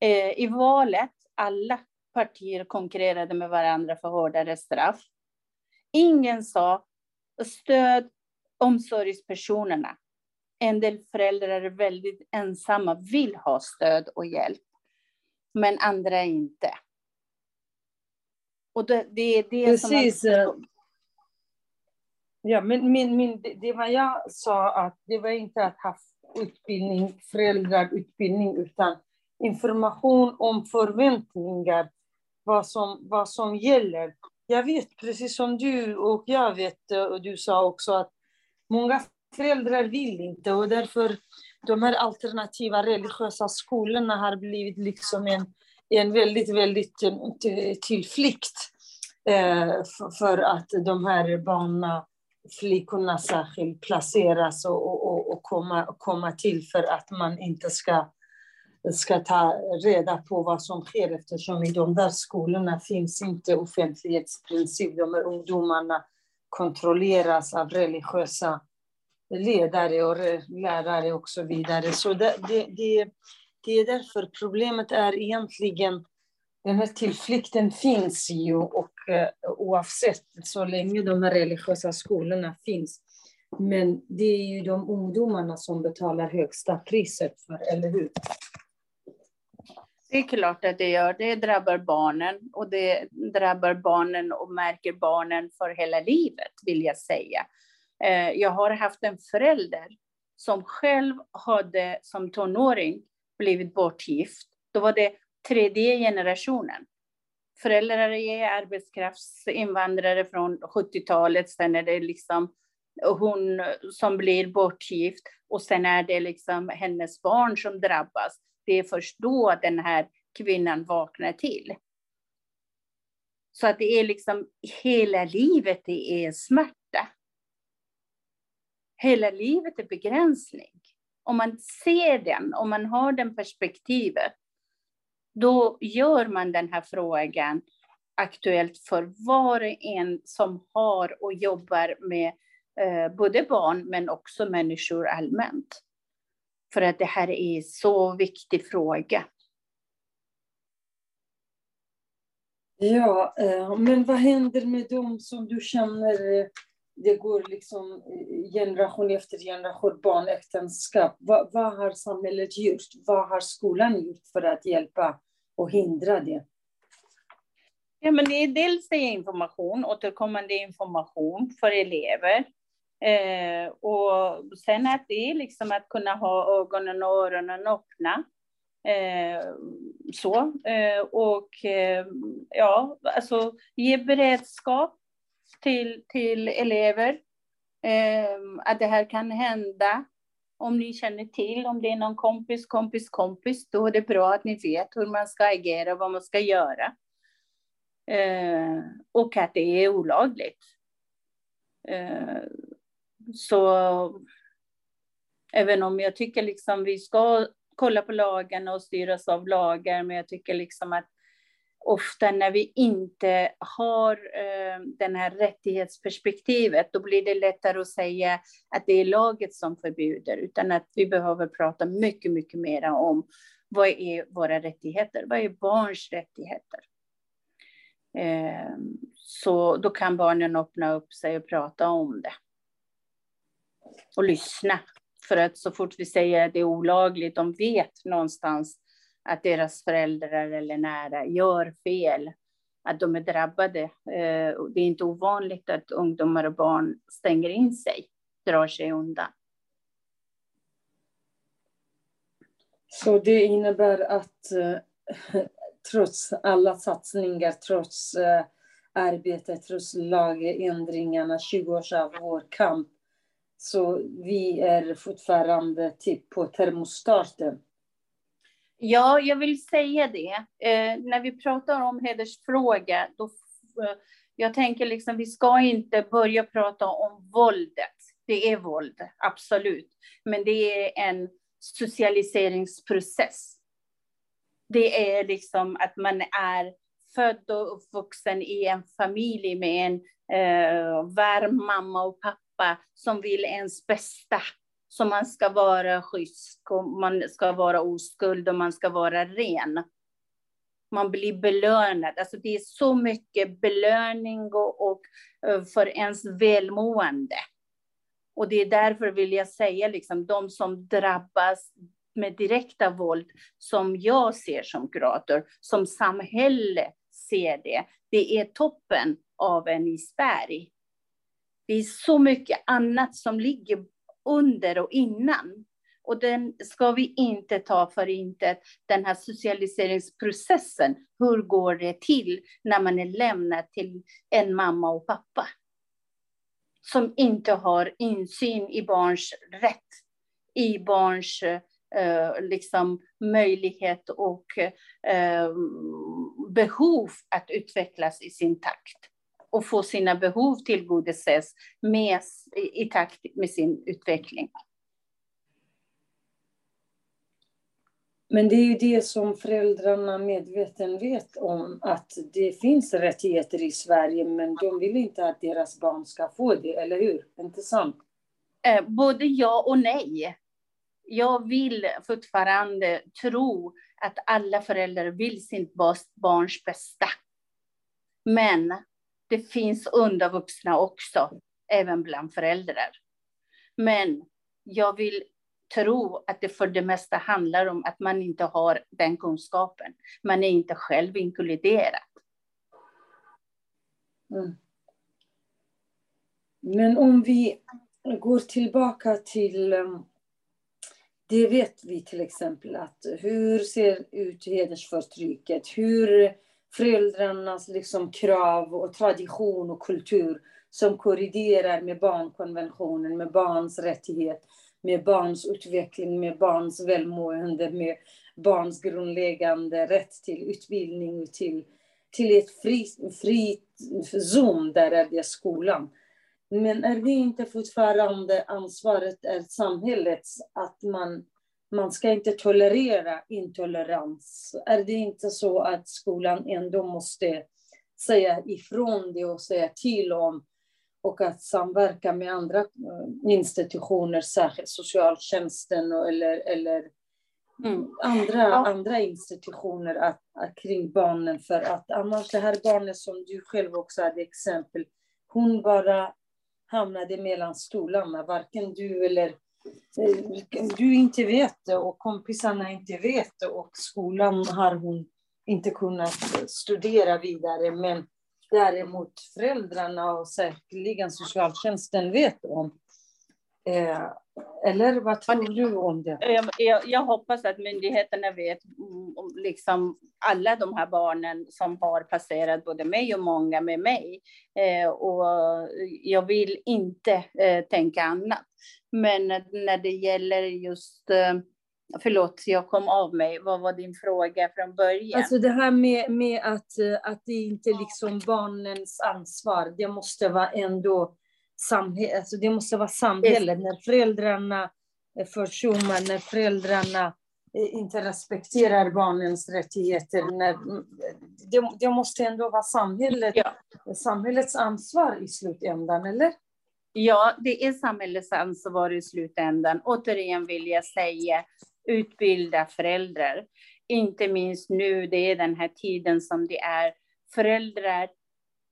Eh, I valet, alla partier konkurrerade med varandra för hårdare straff. Ingen sa stöd omsorgspersonerna. En del föräldrar är väldigt ensamma, vill ha stöd och hjälp, men andra inte. Och det, det är det Precis. som... Ja, men min, min, det, var jag sa att det var inte att ha utbildning, föräldrarutbildning, utan information om förväntningar, vad som, vad som gäller. Jag vet, precis som du och jag vet, och du sa också, att många föräldrar vill inte och därför de här alternativa religiösa skolorna har blivit liksom en, en väldigt, väldigt tillflykt eh, eh för att de här barnen, flickorna särskilt, placeras och, och, och komma, komma till för att man inte ska ska ta reda på vad som sker eftersom i de där skolorna finns inte offentlighetsprincip. De här ungdomarna kontrolleras av religiösa ledare och lärare och så vidare. Så det, det, det, det är därför problemet är egentligen den här tillflykten finns ju och eh, oavsett så länge de här religiösa skolorna finns. Men det är ju de ungdomarna som betalar högsta priset för, eller hur? Det är klart att det gör. Det drabbar barnen och det drabbar barnen och märker barnen för hela livet, vill jag säga. Eh, jag har haft en förälder som själv hade som tonåring blivit bortgift. Då var det tredje generationen. Föräldrar är arbetskraftsinvandrare från 70-talet. Sen är det liksom hon som blir bortgift och sen är det liksom hennes barn som drabbas. Det är först då den här kvinnan vaknar till. Så att det är liksom hela livet det är smärta. Hela livet är begränsning. Om man ser den, om man har den perspektivet, då gör man den här frågan aktuellt för var och en som har och jobbar med eh, både barn men också människor allmänt. För att det här är en så viktig fråga. Ja, eh, men vad händer med dem som du känner eh, det går liksom eh, generation efter generation barnäktenskap. Vad, vad har samhället gjort? Vad har skolan gjort för att hjälpa och hindra det? Ja, men det är dels det information, återkommande information för elever. Eh, och sen att det är liksom att kunna ha ögonen och öronen öppna. Eh, så. Eh, och eh, ja, alltså ge beredskap till, till elever. Eh, att det här kan hända. Om ni känner till, om det är någon kompis, kompis, kompis, då är det bra att ni vet hur man ska agera, vad man ska göra. Eh, och att det är olagligt. Eh, så även om jag tycker liksom vi ska kolla på lagarna och styras av lagar, men jag tycker liksom att ofta när vi inte har eh, den här rättighetsperspektivet, då blir det lättare att säga att det är laget som förbjuder, utan att vi behöver prata mycket, mycket mer om vad är våra rättigheter? Vad är barns rättigheter? Eh, så då kan barnen öppna upp sig och prata om det och lyssna. För att så fort vi säger att det är olagligt, de vet någonstans att deras föräldrar eller nära gör fel, att de är drabbade. Eh, det är inte ovanligt att ungdomar och barn stänger in sig, drar sig undan. Så det innebär att eh, trots alla satsningar, trots eh, arbetet, trots lagändringarna, 20 års av vår kamp, så vi är fortfarande typ på termostarten. Ja, jag vill säga det. Eh, när vi pratar om hedersfråga, då, eh, jag tänker liksom vi ska inte börja prata om våldet. Det är våld, absolut. Men det är en socialiseringsprocess. Det är liksom att man är född och uppvuxen i en familj med en eh, varm mamma och pappa pappa som vill ens bästa. Så man ska vara schysst, man ska vara oskuld och man ska vara ren. Man blir belönad. Alltså det är så mycket belöning och, och eh, för ens välmående. Och det är därför vill jag säga, liksom, de som drabbas med direkta våld, som jag ser som kurator, som samhälle ser det, det är toppen av en isberg. det är så mycket annat som ligger under och innan. Och den ska vi inte ta för intet, den här socialiseringsprocessen. Hur går det till när man är lämnad till en mamma och pappa? Som inte har insyn i barns rätt, i barns eh, liksom, möjlighet och eh, behov att utvecklas i sin takt och få sina behov tillgodoses med, i, i takt med sin utveckling. Men det är ju det som föräldrarna medveten vet om, att det finns rättigheter i Sverige, men de vill inte att deras barn ska få det, eller hur? Inte sant? Eh, både ja och nej. Jag vill fortfarande tro att alla föräldrar vill sitt barns bästa. Men det finns undervuxna också, även bland föräldrar. Men jag vill tro att det för det mesta handlar om att man inte har den kunskapen. Man är inte själv inkluderad. Mm. Men om vi går tillbaka till um, det vet vi till exempel att hur ser ut hedersförtrycket? Hur föräldrarnas liksom krav och tradition och kultur som korriderar med barnkonventionen, med barns rättighet, med barns utveckling, med barns välmående, med barns grundläggande rätt till utbildning och till, till ett fritt fri zon, där är det skolan. Men är det inte fortfarande ansvaret är samhällets att man, man ska inte tolerera intolerans? Är det inte så att skolan ändå måste säga ifrån det och säga till om och att samverka med andra eh, institutioner, särskilt socialtjänsten eller, eller mm. andra, ja. andra institutioner att, att, kring barnen. För att annars det här barnet som du själv också hade exempel, hon bara hamnade mellan stolarna. Varken du eller Eh, du inte vet det och kompisarna inte vet det och skolan har hon inte kunnat studera vidare. Men däremot föräldrarna och säkerligen socialtjänsten vet om. Eh, eller vad tror du om det? Jag, jag, hoppas att myndigheterna vet om liksom alla de här barnen som har passerat både mig och många med mig. Eh, och jag vill inte eh, tänka annat. Men när det gäller just eh, Förlåt, jag kom av mig. Vad var din fråga från början? Alltså det här med, med att, att det inte är liksom barnens ansvar. Det måste vara ändå samhället, alltså det måste vara samhället. När föräldrarna försummar, när föräldrarna eh, inte respekterar barnens rättigheter. När, det, det måste ändå vara samhället, ja. samhällets ansvar i slutändan, eller? Ja, det är samhällets ansvar i slutändan. Återigen vill jag säga, utbilda föräldrar. Inte minst nu, det är den här tiden som det är. Föräldrar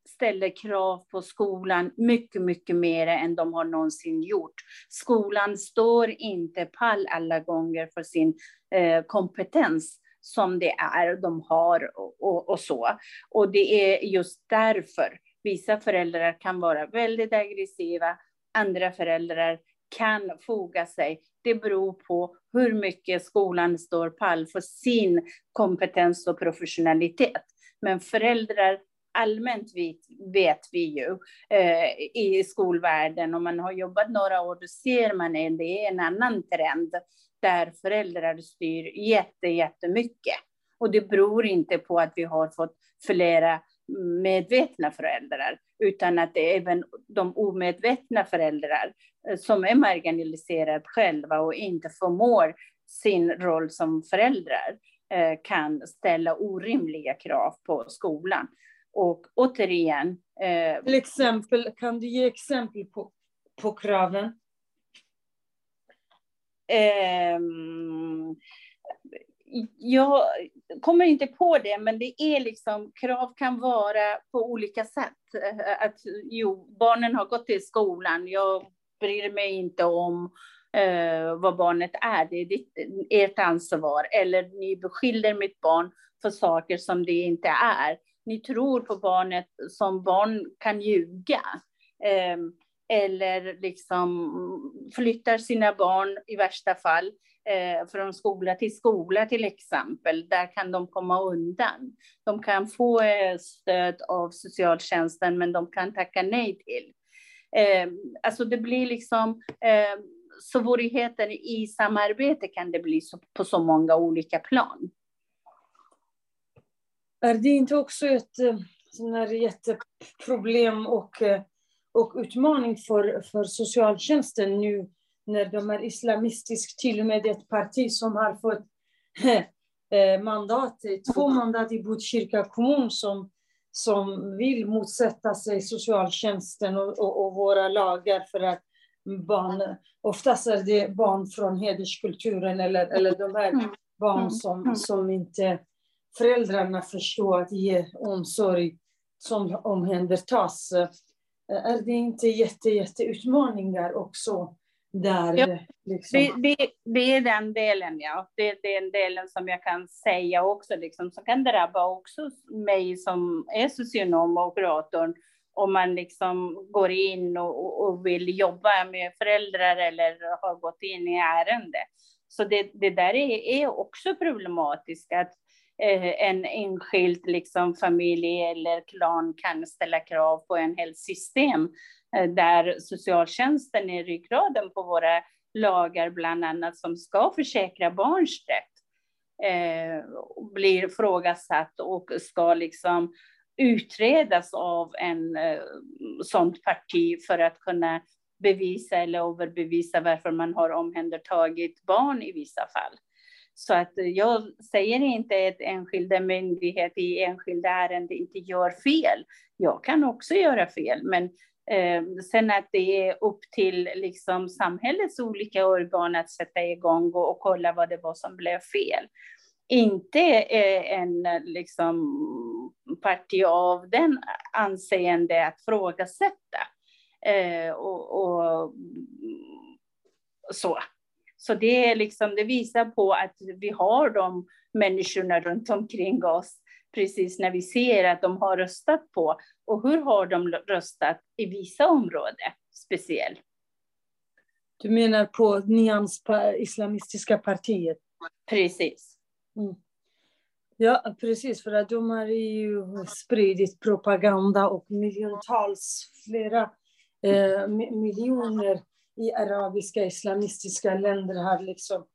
ställer krav på skolan mycket, mycket mer än de har någonsin gjort. Skolan står inte pall alla gånger för sin eh, kompetens som det är, de har och, och, och, så. Och det är just därför vissa föräldrar kan vara väldigt aggressiva, andra föräldrar kan foga sig. Det beror på hur mycket skolan står pall för sin kompetens och professionalitet. Men föräldrar allmänt vet, vet vi ju eh, i skolvärlden, om man har jobbat några år, då ser man att det är en annan trend där föräldrar styr jätte, jättemycket. Och det beror inte på att vi har fått flera medvetna föräldrar, utan att det är även de omedvetna föräldrar eh, som är marginaliserade själva och inte förmår sin roll som föräldrar eh, kan ställa orimliga krav på skolan. Och återigen... Eh, Till exempel, kan du ge exempel på, på kraven? Eh, jag kommer inte på det, men det är liksom, krav kan vara på olika sätt. Eh, att jo, barnen har gått till skolan, jag bryr mig inte om eh, vad barnet är, det är ditt, ert ansvar. Eller ni beskyller mitt barn för saker som det inte är. Ni tror på barnet som barn kan ljuga. Eh, eller liksom flyttar sina barn i värsta fall eh, från skola till skola till exempel. Där kan de komma undan. De kan få eh, stöd av socialtjänsten, men de kan tacka nej till. Eh, alltså det blir liksom eh, svårigheter i samarbete kan det bli så, på så många olika plan. Är det inte också ett eh, sån jätteproblem och, eh, och utmaning för, för socialtjänsten nu när de är islamistiskt, till och med ett parti som har fått eh, mandat, två mandat i Botkyrka kommun som, som vill motsätta sig socialtjänsten och, och, och våra lagar för att barn, oftast är det barn från hederskulturen eller, eller de här mm. barn mm. som, mm. som inte föräldrarna förstår att ge omsorg som omhändertas. Är det inte jätte, jätte utmaningar också? Där, ja, liksom. det, det, det, är den delen, ja. Det är den delen som jag kan säga också, liksom, som kan drabba också mig som är socionom och kurator om man liksom går in och, och, vill jobba med föräldrar eller har gått in i ärende. Så det, det där är, är också problematiskt, att eh, en enskild liksom, familj eller klan kan ställa krav på en hel system eh, där socialtjänsten är ryggraden på våra lagar, bland annat som ska försäkra barns rätt, eh, blir frågasatt och ska liksom utredas av en eh, sånt parti för att kunna bevisa eller överbevisa varför man har omhändertagit barn i vissa fall. Så att jag säger inte att enskilda myndighet i enskilda ärenden inte gör fel. Jag kan också göra fel, men eh, sen att det är upp till liksom samhällets olika organ att sätta igång och, och kolla vad det var som blev fel inte eh, en liksom, parti av den anseende att frågasätta. Eh, och, och, så. Så det, är liksom, det visar på att vi har de människorna runt omkring oss precis när vi ser att de har röstat på. Och hur har de röstat i vissa områden speciellt? Du menar på Nyans islamistiska partiet? Precis. Mm. Ja, precis, för att de har ju spridit propaganda och miljontals, flera eh, miljoner i arabiska islamistiska länder har liksom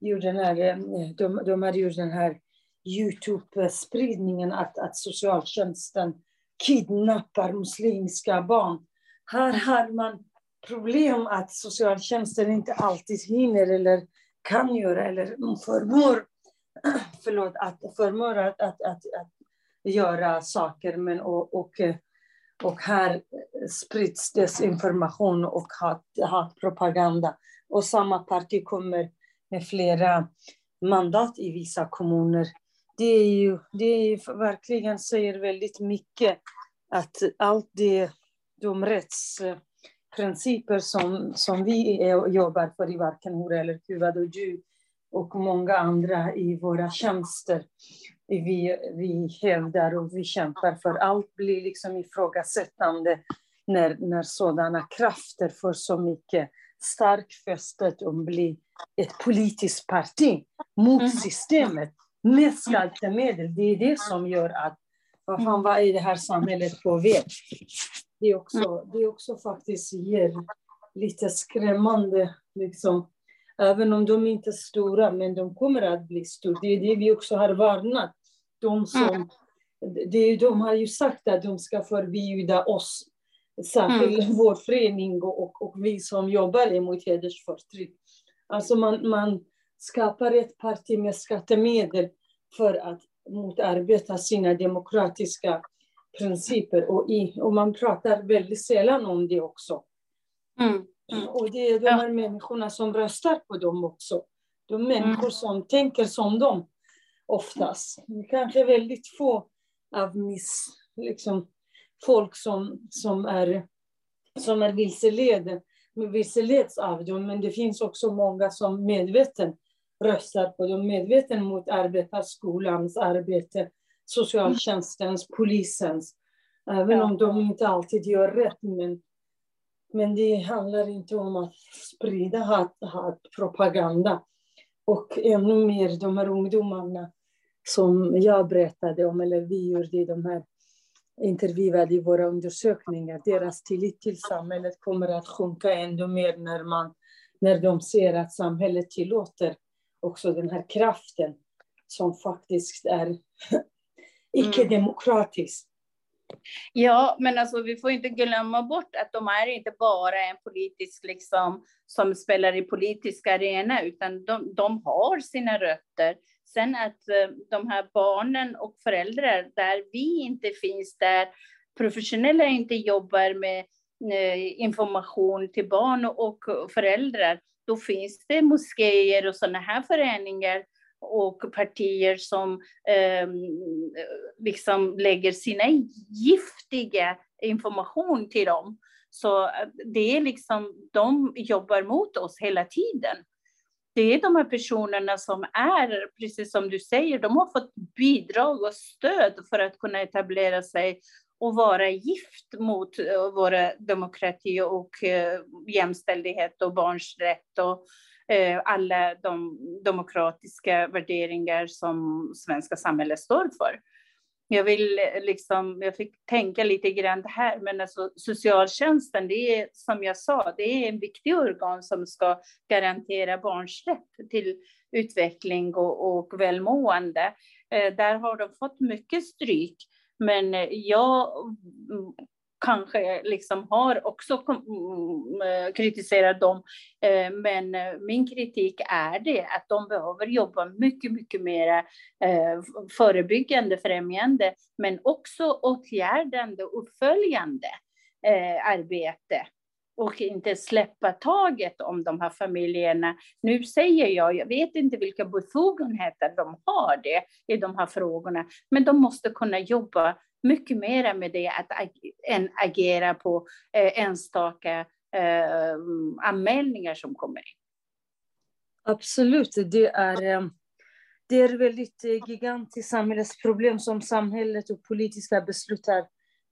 gjort den här, eh, de, de har gjort den här Youtube-spridningen att, att socialtjänsten kidnappar muslimska barn. Här har man problem att socialtjänsten inte alltid hinner eller kan göra eller förmår förlåt, att förmår att, att, att, att göra saker. Men, och, och, eh, och här sprids desinformation och hat, hatpropaganda. Och samma parti kommer med flera mandat i vissa kommuner. Det är ju, det är ju verkligen säger väldigt mycket att allt det, de rättsprinciper som, som vi är, jobbar för i varken Hora eller Kuvad och Ju och många andra i våra tjänster. Vi, vi hävdar och vi kämpar för allt blir liksom ifrågasättande när, när sådana krafter får så mycket starkt fästet och blir ett politiskt parti mot mm. systemet med skattemedel. Det är det som gör att vad fan, vad är det här samhället på väg? Det är också, det är också faktiskt ger lite skrämmande liksom, Även om de inte är stora, men de kommer att bli stora. Det är det vi också har varnat. De, som, mm. det, de har ju sagt att de ska förbjuda oss, särskilt mm. vår förening och, och, och, vi som jobbar emot hedersförtryck. Alltså man, man skapar ett parti med skattemedel för att motarbeta sina demokratiska principer. Och, i, och man pratar väldigt sällan om det också. Mm. Mm. Och det är de här ja. människorna som röstar på dem också. De människor mm. som tänker som dem oftast. Kanske väldigt få av miss, liksom, folk som, som, är, som är vilseled, vilseleds av dem. Men det finns också många som medveten röstar på dem, medveten mot arbetarskolans arbete, socialtjänstens, polisens. Även ja. om de inte alltid gör rätt. Men Men det handlar inte om att sprida hat, hatpropaganda. Och ännu mer de här ungdomarna som jag berättade om, eller vi gjorde de här intervjuade i våra undersökningar, deras tillit till samhället kommer att sjunka ännu mer när, man, när de ser att samhället tillåter också den här kraften som faktiskt är mm. icke-demokratisk. Ja, men alltså, vi får inte glömma bort att de är inte bara en politisk, liksom, som spelar i politiska arena, utan de, de har sina rötter. Sen att eh, de här barnen och föräldrar, där vi inte finns, där professionella inte jobbar med eh, information till barn och föräldrar, då finns det moskéer och sådana här föreningar och partier som eh, liksom lägger sina giftiga information till dem. Så eh, det är liksom, de jobbar mot oss hela tiden. Det är de här personerna som är, precis som du säger, de har fått bidrag och stöd för att kunna etablera sig och vara gift mot vår våra demokrati och eh, jämställdhet och barns rätt och eh, alla de demokratiska värderingar som svenska samhället står för. Jag vill eh, liksom, jag fick tänka lite grann det här, men alltså socialtjänsten, det är som jag sa, det är en viktig organ som ska garantera barns rätt till utveckling och, och välmående. Eh, där har de fått mycket stryk. Men eh, jag kanske liksom har också mm, mm, kritiserat dem. Eh, men eh, min kritik är det att de behöver jobba mycket, mycket mer eh, förebyggande, främjande, men också åtgärdande, uppföljande arbete och inte släppa taget om de här familjerna. Nu säger jag, jag vet inte vilka befogenheter de har det i de här frågorna, men de måste kunna jobba mycket mer med det att, än agera på eh, enstaka eh, anmälningar som kommer in. Absolut, det är, eh, det är väldigt eh, gigantiskt samhällsproblem som samhället och politiska beslut är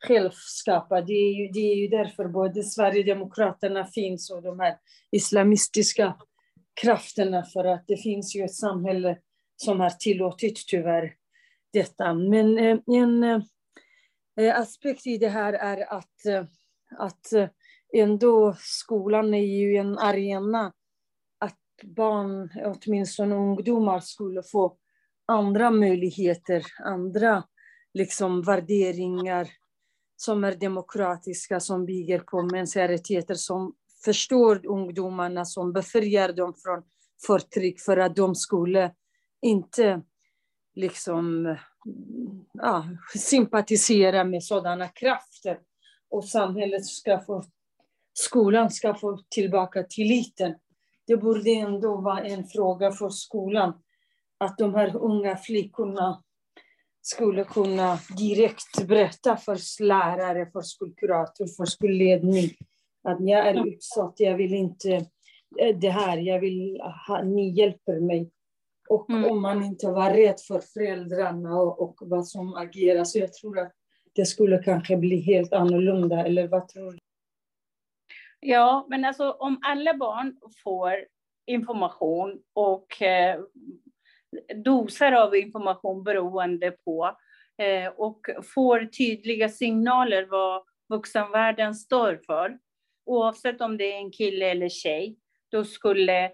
själv skapat. Det är, ju, det är ju därför både Sverigedemokraterna finns och de här islamistiska krafterna, för att det finns ju ett samhälle som har tillåtit tyvärr detta. Men eh, en Eh, aspekt i det här är att, eh, att eh, ändå skolan är ju en arena att barn, åtminstone ungdomar, skulle få andra möjligheter, andra liksom värderingar som är demokratiska, som bygger på mänskliga rättigheter, som förstår ungdomarna, som befriar dem från förtryck för att de skulle inte liksom ja, sympatisera med sådana krafter. Och samhället ska få, skolan ska få tillbaka tilliten. Det borde ändå vara en fråga för skolan, att de här unga flickorna skulle kunna direkt berätta för lärare, för skolkurator, för skolledning att jag är utsatt, jag vill inte eh, det här, jag vill ha, ni hjälper mig. Och mm. om man inte var rädd för föräldrarna och, och vad som agerar. Så jag tror att det skulle kanske bli helt annorlunda. Eller vad tror du? Ja, men alltså om alla barn får information och eh, doser av information beroende på eh, och får tydliga signaler vad vuxenvärlden står för, oavsett om det är en kille eller tjej, då skulle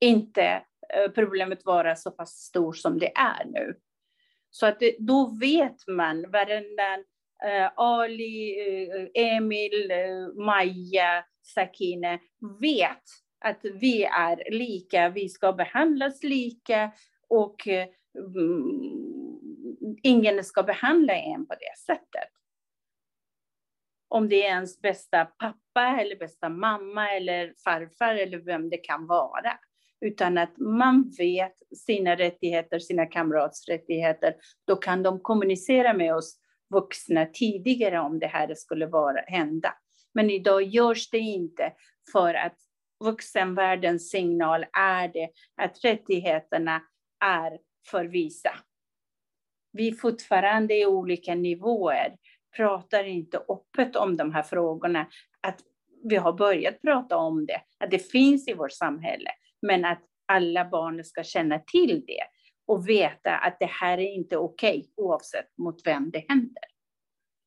inte Eh, problemet vara så pass stort som det är nu. Så att det, då vet man varenda eh, Ali, eh, Emil, eh, Maja, Sakine vet att vi är lika, vi ska behandlas lika och eh, ingen ska behandla en på det sättet. Om det är ens bästa pappa eller bästa mamma eller farfar eller vem det kan vara utan att man vet sina rättigheter, sina kamrats rättigheter. Då kan de kommunicera med oss vuxna tidigare om det här skulle vara, hända. Men idag görs det inte för att vuxenvärldens signal är det att rättigheterna är för vissa. Vi fortfarande i olika nivåer pratar inte öppet om de här frågorna. Att vi har börjat prata om det, att det finns i vårt samhälle, men att alla barn ska känna till det och veta att det här är inte okej okay, oavsett mot vem det händer.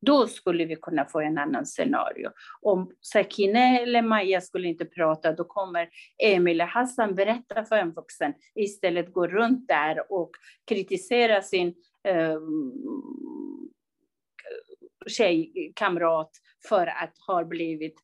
Då skulle vi kunna få en annan scenario. Om Sakine eller Maja skulle inte prata, då kommer Emil och Hassan berätta för en vuxen, istället gå runt där och kritisera sin eh, tjejkamrat för att ha blivit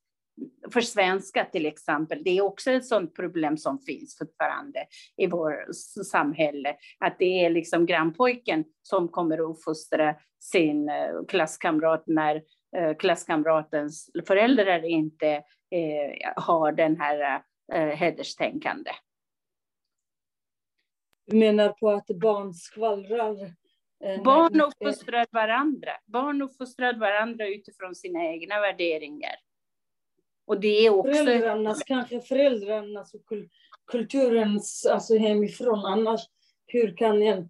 för svenska till exempel. Det är också ett sådant problem som finns fortfarande i vårt samhälle. Att det är liksom grannpojken som kommer att uppfostra sin eh, klasskamrat när eh, klasskamratens föräldrar inte eh, har den här hederstänkande. Du menar på att barn skvallrar? Barn uppfostrar varandra. Barn uppfostrar varandra utifrån sina egna värderingar. Och det är också... Föräldrarnas, kanske föräldrarnas och kulturens, alltså hemifrån. Annars, hur kan en,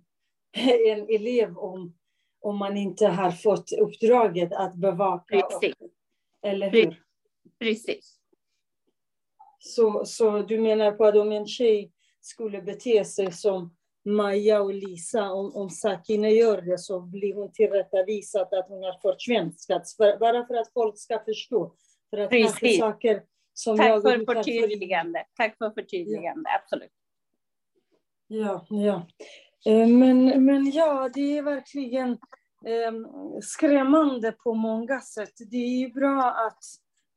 en elev, om, om man inte har fått uppdraget att bevaka... Precis. eller hur? Precis. Så, så du menar på att om en tjej skulle bete sig som Maja och Lisa, om, om Sakine gör det så blir hon tillrättavisad att hon har försvenskats. Bara för att folk ska förstå. För att Precis. saker som Tack jag för förtydligande. Tack för förtydligande, ja. absolut. Ja, ja. Eh, men, men ja, det är verkligen eh, skrämmande på många sätt. Det är bra att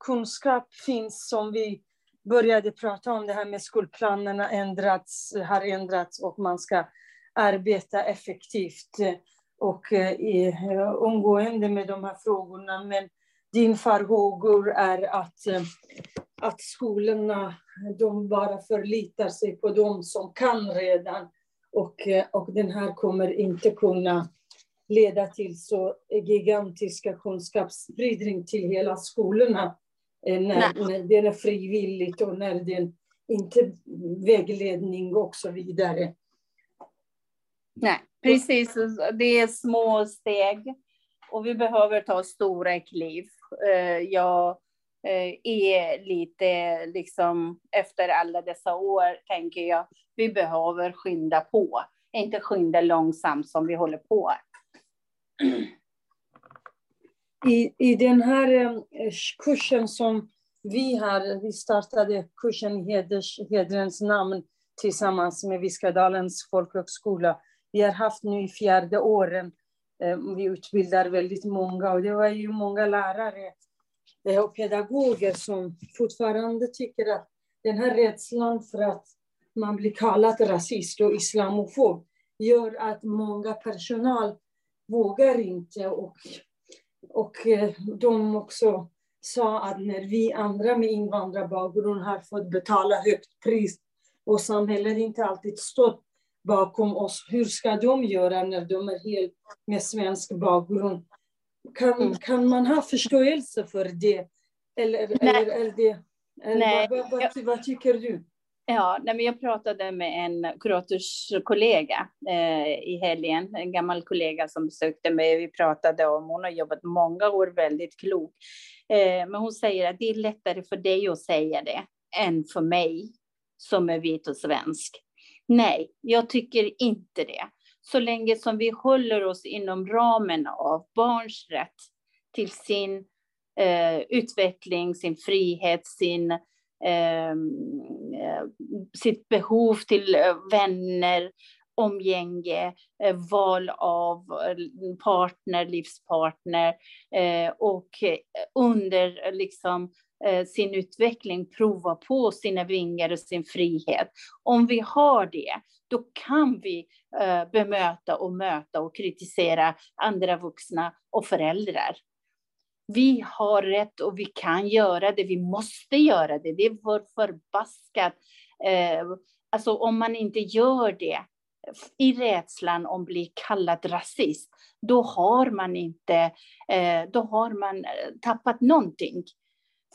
kunskap finns som vi började prata om, det här med skolplanerna ändrats, har ändrats och man ska arbeta effektivt och eh, omgående med de här frågorna. Men din farhågor är att, eh, att skolorna de bara förlitar sig på de som kan redan. Och, eh, och den här kommer inte kunna leda till så gigantiska kunskapsspridning till hela skolorna. Eh, när, när den är frivilligt och när den inte vägledning och så vidare. Nej, precis. Det är små steg och vi behöver ta stora kliv. Eh, jag eh, är lite liksom efter alla dessa år tänker jag, vi behöver skynda på, inte skynda långsamt som vi håller på. I, i den här eh, kursen som vi har, vi startade kursen Heders, Hedrens namn tillsammans med Viskadalens folkhögskola. Vi har haft nu i fjärde åren Eh, vi utbildar väldigt många och det var ju många lärare och pedagoger som fortfarande tycker att den här rädslan för att man blir kallad rasist och islamofob gör att många personal vågar inte. Och, och eh, de också sa att när vi andra med invandrarbakgrund har fått betala högt pris och samhället inte alltid stått bakom oss. Hur ska de göra när de är helt med svensk bakgrund? Kan, mm. kan man ha förståelse för det? Eller, eller är det... Eller nej. Vad, vad, vad, vad, tycker du? Ja, nej, men jag pratade med en kuratorskollega eh, i helgen, en gammal kollega som besökte mig. Vi pratade om, hon har jobbat många år väldigt klok. Eh, men hon säger att det är lättare för dig att säga det än för mig som är vit och svensk. Nej, jag tycker inte det. Så länge som vi håller oss inom ramen av barns rätt till sin eh, utveckling, sin frihet, sin, ehm, eh, sitt behov till eh, vänner, omgänge, eh, val av eh, partner, livspartner eh, och eh, under liksom Eh, Eh, sin utveckling, prova på sina vingar och sin frihet. Om vi har det, då kan vi eh, bemöta och möta och kritisera andra vuxna och föräldrar. Vi har rätt och vi kan göra det, vi måste göra det. Det är vår förbaskat... Eh, alltså om man inte gör det i rädslan om att bli kallad rasist, då har man inte, då har man tappat någonting.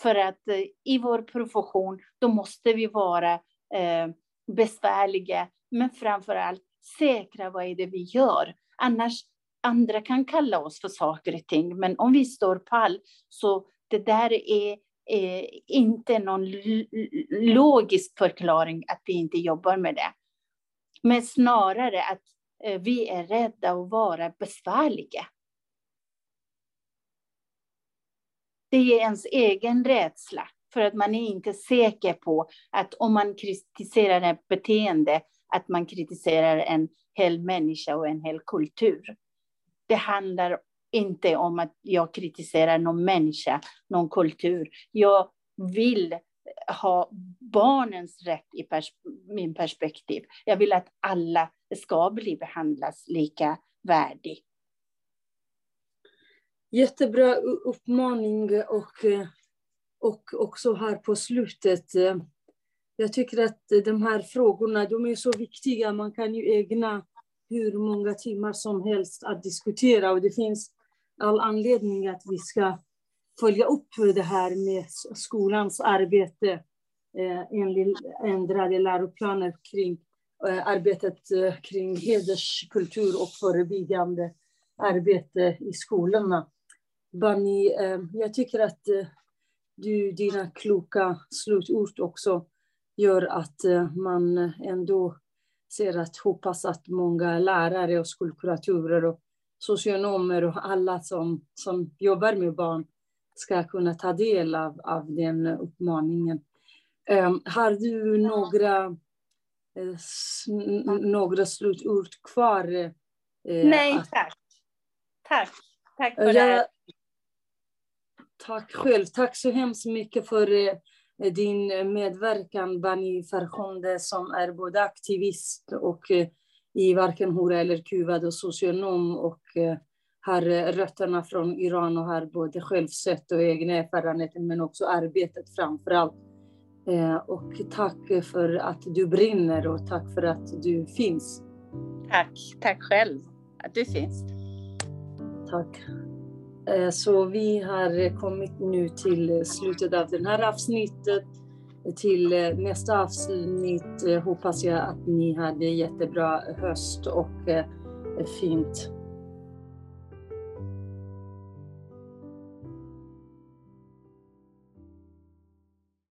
För att eh, i vår profession, då måste vi vara eh, besvärliga, men framför allt säkra vad är det vi gör. Annars, andra kan kalla oss för saker och ting, men om vi står pall, så det där är eh, inte någon logisk förklaring att vi inte jobbar med det. Men snarare att eh, vi är rädda att vara besvärliga. Det är ens egen rädsla för att man är inte säker på att om man kritiserar ett beteende, att man kritiserar en hel människa och en hel kultur. Det handlar inte om att jag kritiserar någon människa, någon kultur. Jag vill ha barnens rätt i pers min perspektiv. Jag vill att alla ska bli behandlas lika värdigt. Jättebra uppmaning och, eh, och också här på slutet. Eh, jag tycker att de här frågorna de är så viktiga. Man kan ju ägna hur många timmar som helst att diskutera och det finns all anledning att vi ska följa upp det här med skolans arbete eh, enligt ändrade läroplaner kring eh, arbetet eh, kring hederskultur och förebyggande arbete i skolorna. Bani, eh, jag tycker att eh, du, dina kloka slutord också gör att eh, man ändå ser att hoppas att många lärare och skolkuratorer och socionomer och alla som, som jobbar med barn ska kunna ta del av, av den uppmaningen. Um, har du några, några slutord kvar? Nej, tack. Tack. Tack för ja, det. Tack själv. Tack så hemskt mycket för uh, din medverkan, Bani Farhonde, som är både aktivist och i varken hora eller kuvad och socionom och eh, har rötterna från Iran och har både själv sett och egna erfarenheter men också arbetet framför allt. Eh, och tack för att du brinner och tack för att du finns. Tack, tack själv att du finns. Tack. Eh, så vi har kommit nu till slutet av det här avsnittet. Till eh, nästa avsnitt eh, hoppas jag att ni hade jättebra höst och fint.